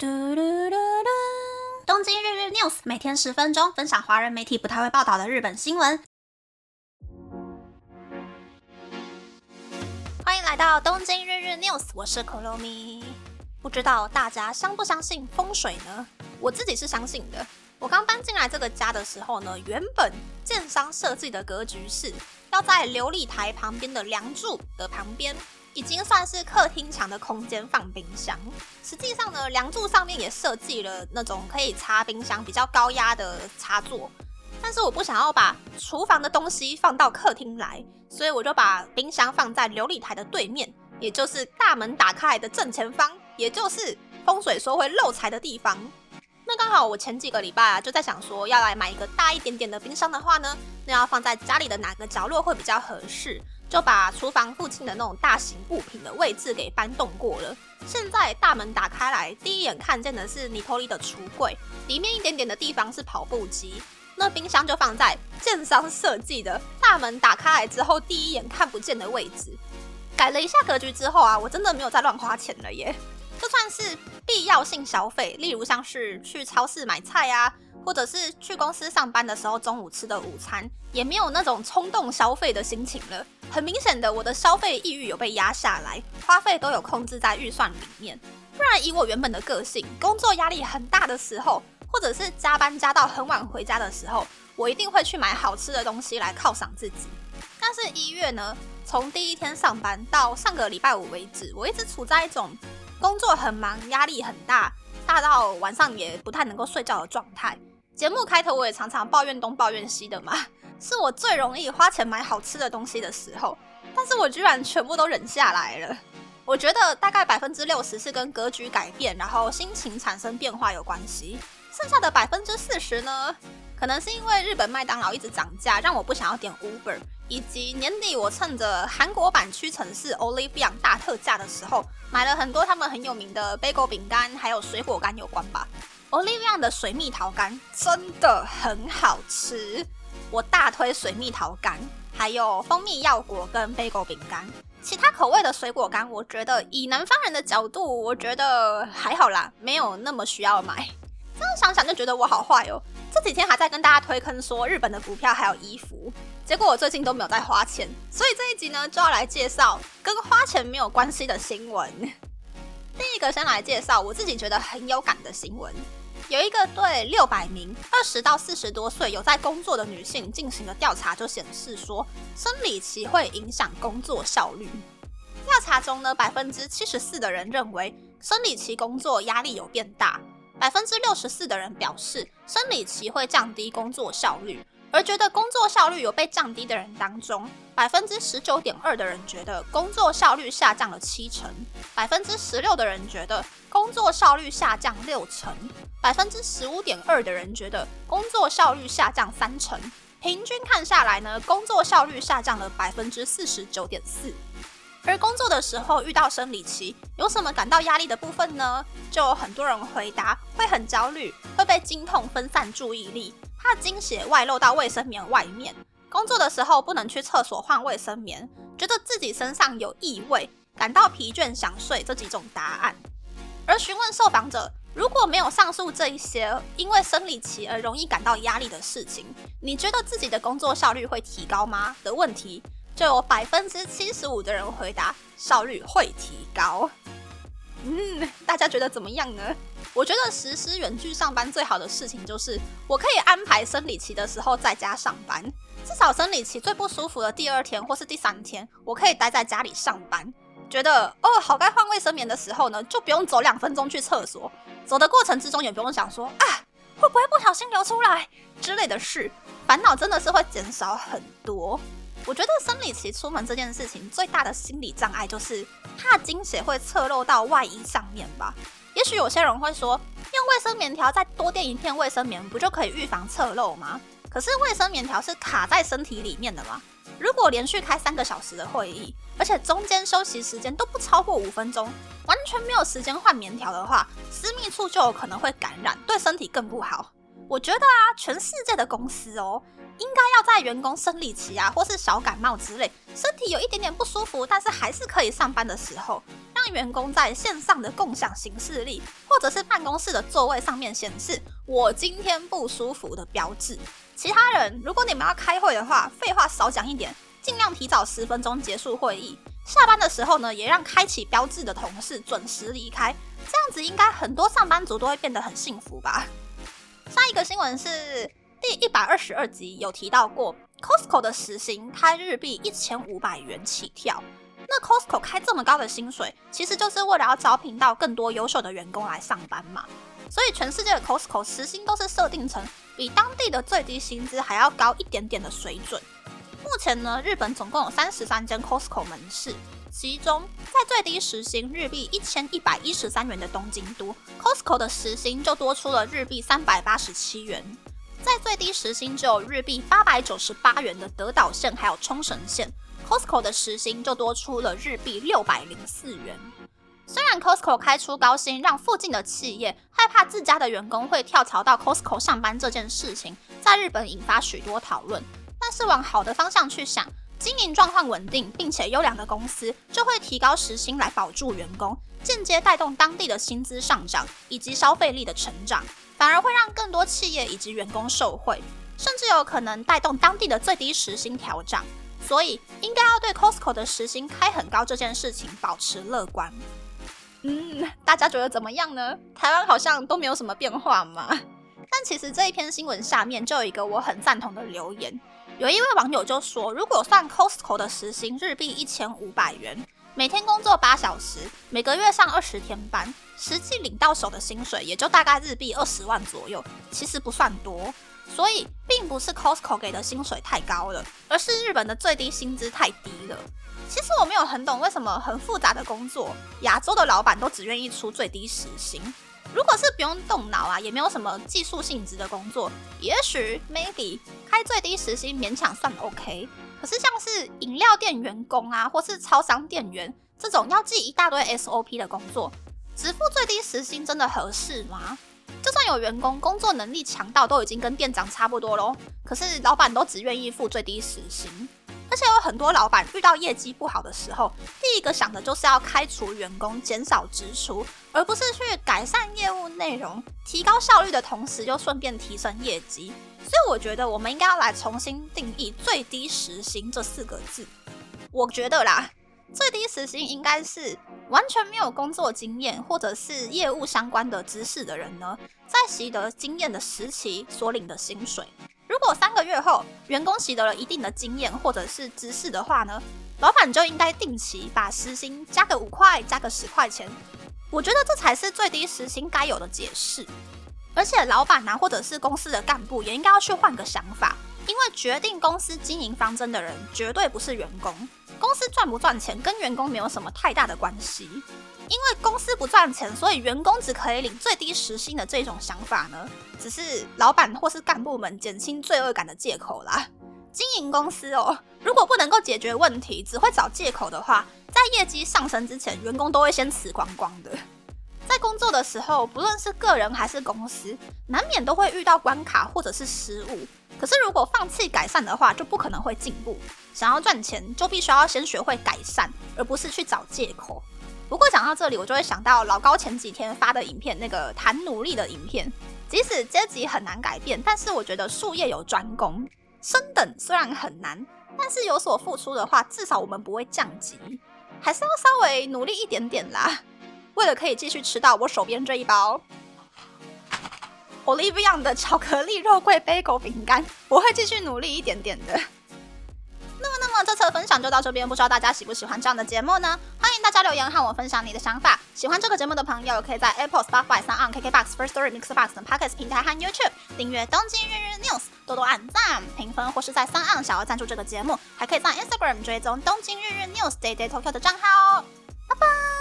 嘟嘟嘟嘟！东京日日 news 每天十分钟，分享华人媒体不太会报道的日本新闻。欢迎来到东京日日 news，我是可露咪。不知道大家相不相信风水呢？我自己是相信的。我刚搬进来这个家的时候呢，原本建商设计的格局是要在琉璃台旁边的梁柱的旁边。已经算是客厅墙的空间放冰箱。实际上呢，梁柱上面也设计了那种可以插冰箱比较高压的插座。但是我不想要把厨房的东西放到客厅来，所以我就把冰箱放在琉璃台的对面，也就是大门打开的正前方，也就是风水说会漏财的地方。那刚好我前几个礼拜啊就在想说，要来买一个大一点点的冰箱的话呢，那要放在家里的哪个角落会比较合适？就把厨房附近的那种大型物品的位置给搬动过了。现在大门打开来，第一眼看见的是尼托利的橱柜，里面一点点的地方是跑步机。那冰箱就放在建商设计的大门打开来之后第一眼看不见的位置。改了一下格局之后啊，我真的没有再乱花钱了耶。就算是必要性消费，例如像是去超市买菜啊。或者是去公司上班的时候，中午吃的午餐也没有那种冲动消费的心情了。很明显的，我的消费意欲有被压下来，花费都有控制在预算里面。不然以我原本的个性，工作压力很大的时候，或者是加班加到很晚回家的时候，我一定会去买好吃的东西来犒赏自己。但是一月呢，从第一天上班到上个礼拜五为止，我一直处在一种工作很忙、压力很大，大到晚上也不太能够睡觉的状态。节目开头我也常常抱怨东抱怨西的嘛，是我最容易花钱买好吃的东西的时候，但是我居然全部都忍下来了。我觉得大概百分之六十是跟格局改变，然后心情产生变化有关系，剩下的百分之四十呢，可能是因为日本麦当劳一直涨价，让我不想要点 Uber，以及年底我趁着韩国版屈臣氏 Olivia 大特价的时候，买了很多他们很有名的 bagel 饼干，还有水果干有关吧。Olivia 的水蜜桃干真的很好吃，我大推水蜜桃干，还有蜂蜜药果跟贝果饼干。其他口味的水果干，我觉得以南方人的角度，我觉得还好啦，没有那么需要买。这样想想就觉得我好坏哦。这几天还在跟大家推坑说日本的股票还有衣服，结果我最近都没有在花钱，所以这一集呢就要来介绍跟花钱没有关系的新闻。第一个先来介绍我自己觉得很有感的新闻。有一个对六百名二十到四十多岁有在工作的女性进行的调查，就显示说生理期会影响工作效率。调查中呢，百分之七十四的人认为生理期工作压力有变大，百分之六十四的人表示生理期会降低工作效率。而觉得工作效率有被降低的人当中，百分之十九点二的人觉得工作效率下降了七成，百分之十六的人觉得工作效率下降六成，百分之十五点二的人觉得工作效率下降三成。平均看下来呢，工作效率下降了百分之四十九点四。而工作的时候遇到生理期，有什么感到压力的部分呢？就有很多人回答会很焦虑，会被经痛分散注意力。怕经血外漏到卫生棉外面，工作的时候不能去厕所换卫生棉，觉得自己身上有异味，感到疲倦想睡这几种答案。而询问受访者，如果没有上述这一些因为生理期而容易感到压力的事情，你觉得自己的工作效率会提高吗？的问题，就有百分之七十五的人回答效率会提高。嗯，大家觉得怎么样呢？我觉得实施远距上班最好的事情就是，我可以安排生理期的时候在家上班，至少生理期最不舒服的第二天或是第三天，我可以待在家里上班。觉得哦，好该换卫生棉的时候呢，就不用走两分钟去厕所，走的过程之中也不用想说啊，会不会不小心流出来之类的事，烦恼真的是会减少很多。我觉得生理期出门这件事情最大的心理障碍就是怕精血会侧漏到外衣上面吧。也许有些人会说，用卫生棉条再多垫一片卫生棉，不就可以预防侧漏吗？可是卫生棉条是卡在身体里面的嘛。如果连续开三个小时的会议，而且中间休息时间都不超过五分钟，完全没有时间换棉条的话，私密处就有可能会感染，对身体更不好。我觉得啊，全世界的公司哦。应该要在员工生理期啊，或是小感冒之类，身体有一点点不舒服，但是还是可以上班的时候，让员工在线上的共享行事历或者是办公室的座位上面显示“我今天不舒服”的标志。其他人，如果你们要开会的话，废话少讲一点，尽量提早十分钟结束会议。下班的时候呢，也让开启标志的同事准时离开。这样子应该很多上班族都会变得很幸福吧。下一个新闻是第一百二十二集有提到过，Costco 的时薪开日币一千五百元起跳。那 Costco 开这么高的薪水，其实就是为了要招聘到更多优秀的员工来上班嘛。所以全世界的 Costco 时薪都是设定成比当地的最低薪资还要高一点点的水准。目前呢，日本总共有三十三间 Costco 门市。其中，在最低时薪日币一千一百一十三元的东京都，Costco 的时薪就多出了日币三百八十七元；在最低时薪只有日币八百九十八元的德岛县还有冲绳县，Costco 的时薪就多出了日币六百零四元。虽然 Costco 开出高薪，让附近的企业害怕自家的员工会跳槽到 Costco 上班这件事情，在日本引发许多讨论。但是往好的方向去想。经营状况稳定并且优良的公司，就会提高时薪来保住员工，间接带动当地的薪资上涨以及消费力的成长，反而会让更多企业以及员工受惠，甚至有可能带动当地的最低时薪调涨。所以，应该要对 Costco 的时薪开很高这件事情保持乐观。嗯，大家觉得怎么样呢？台湾好像都没有什么变化嘛。但其实这一篇新闻下面就有一个我很赞同的留言。有一位网友就说，如果算 Costco 的时薪日币一千五百元，每天工作八小时，每个月上二十天班，实际领到手的薪水也就大概日币二十万左右，其实不算多。所以并不是 Costco 给的薪水太高了，而是日本的最低薪资太低了。其实我没有很懂为什么很复杂的工作，亚洲的老板都只愿意出最低时薪。如果是不用动脑啊，也没有什么技术性质的工作，也许 maybe 开最低时薪勉强算 OK。可是像是饮料店员工啊，或是超商店员这种要记一大堆 SOP 的工作，只付最低时薪真的合适吗？就算有员工工作能力强到都已经跟店长差不多喽，可是老板都只愿意付最低时薪。而且有很多老板遇到业绩不好的时候，第一个想的就是要开除员工、减少支出，而不是去改善业务内容、提高效率的同时，又顺便提升业绩。所以我觉得我们应该要来重新定义“最低时薪”这四个字。我觉得啦，最低时薪应该是完全没有工作经验或者是业务相关的知识的人呢，在习得经验的时期所领的薪水。如果三个月后员工习得了一定的经验或者是知识的话呢，老板就应该定期把时薪加个五块，加个十块钱。我觉得这才是最低时薪该有的解释。而且老板呐，或者是公司的干部也应该要去换个想法，因为决定公司经营方针的人绝对不是员工。公司赚不赚钱跟员工没有什么太大的关系。因为公司不赚钱，所以员工只可以领最低时薪的这种想法呢，只是老板或是干部们减轻罪恶感的借口啦。经营公司哦，如果不能够解决问题，只会找借口的话，在业绩上升之前，员工都会先辞光光的。在工作的时候，不论是个人还是公司，难免都会遇到关卡或者是失误。可是如果放弃改善的话，就不可能会进步。想要赚钱，就必须要先学会改善，而不是去找借口。不过讲到这里，我就会想到老高前几天发的影片，那个谈努力的影片。即使阶级很难改变，但是我觉得术业有专攻，升等虽然很难，但是有所付出的话，至少我们不会降级，还是要稍微努力一点点啦。为了可以继续吃到我手边这一包 Olivia 的巧克力肉桂杯狗饼干，我会继续努力一点点的。那么，那么这次的分享就到这边，不知道大家喜不喜欢这样的节目呢？欢迎大家留言和我分享你的想法。喜欢这个节目的朋友，可以在 Apple、Spotify、s o n KKBox、First Story、Mixbox 等 Podcast 平台和 YouTube 订阅《东京日日 News》，多多按赞、评分，或是在 s o n 想要赞助这个节目，还可以在 Instagram 追踪《东京日日 News》Day Day Tokyo 的账号哦。拜拜。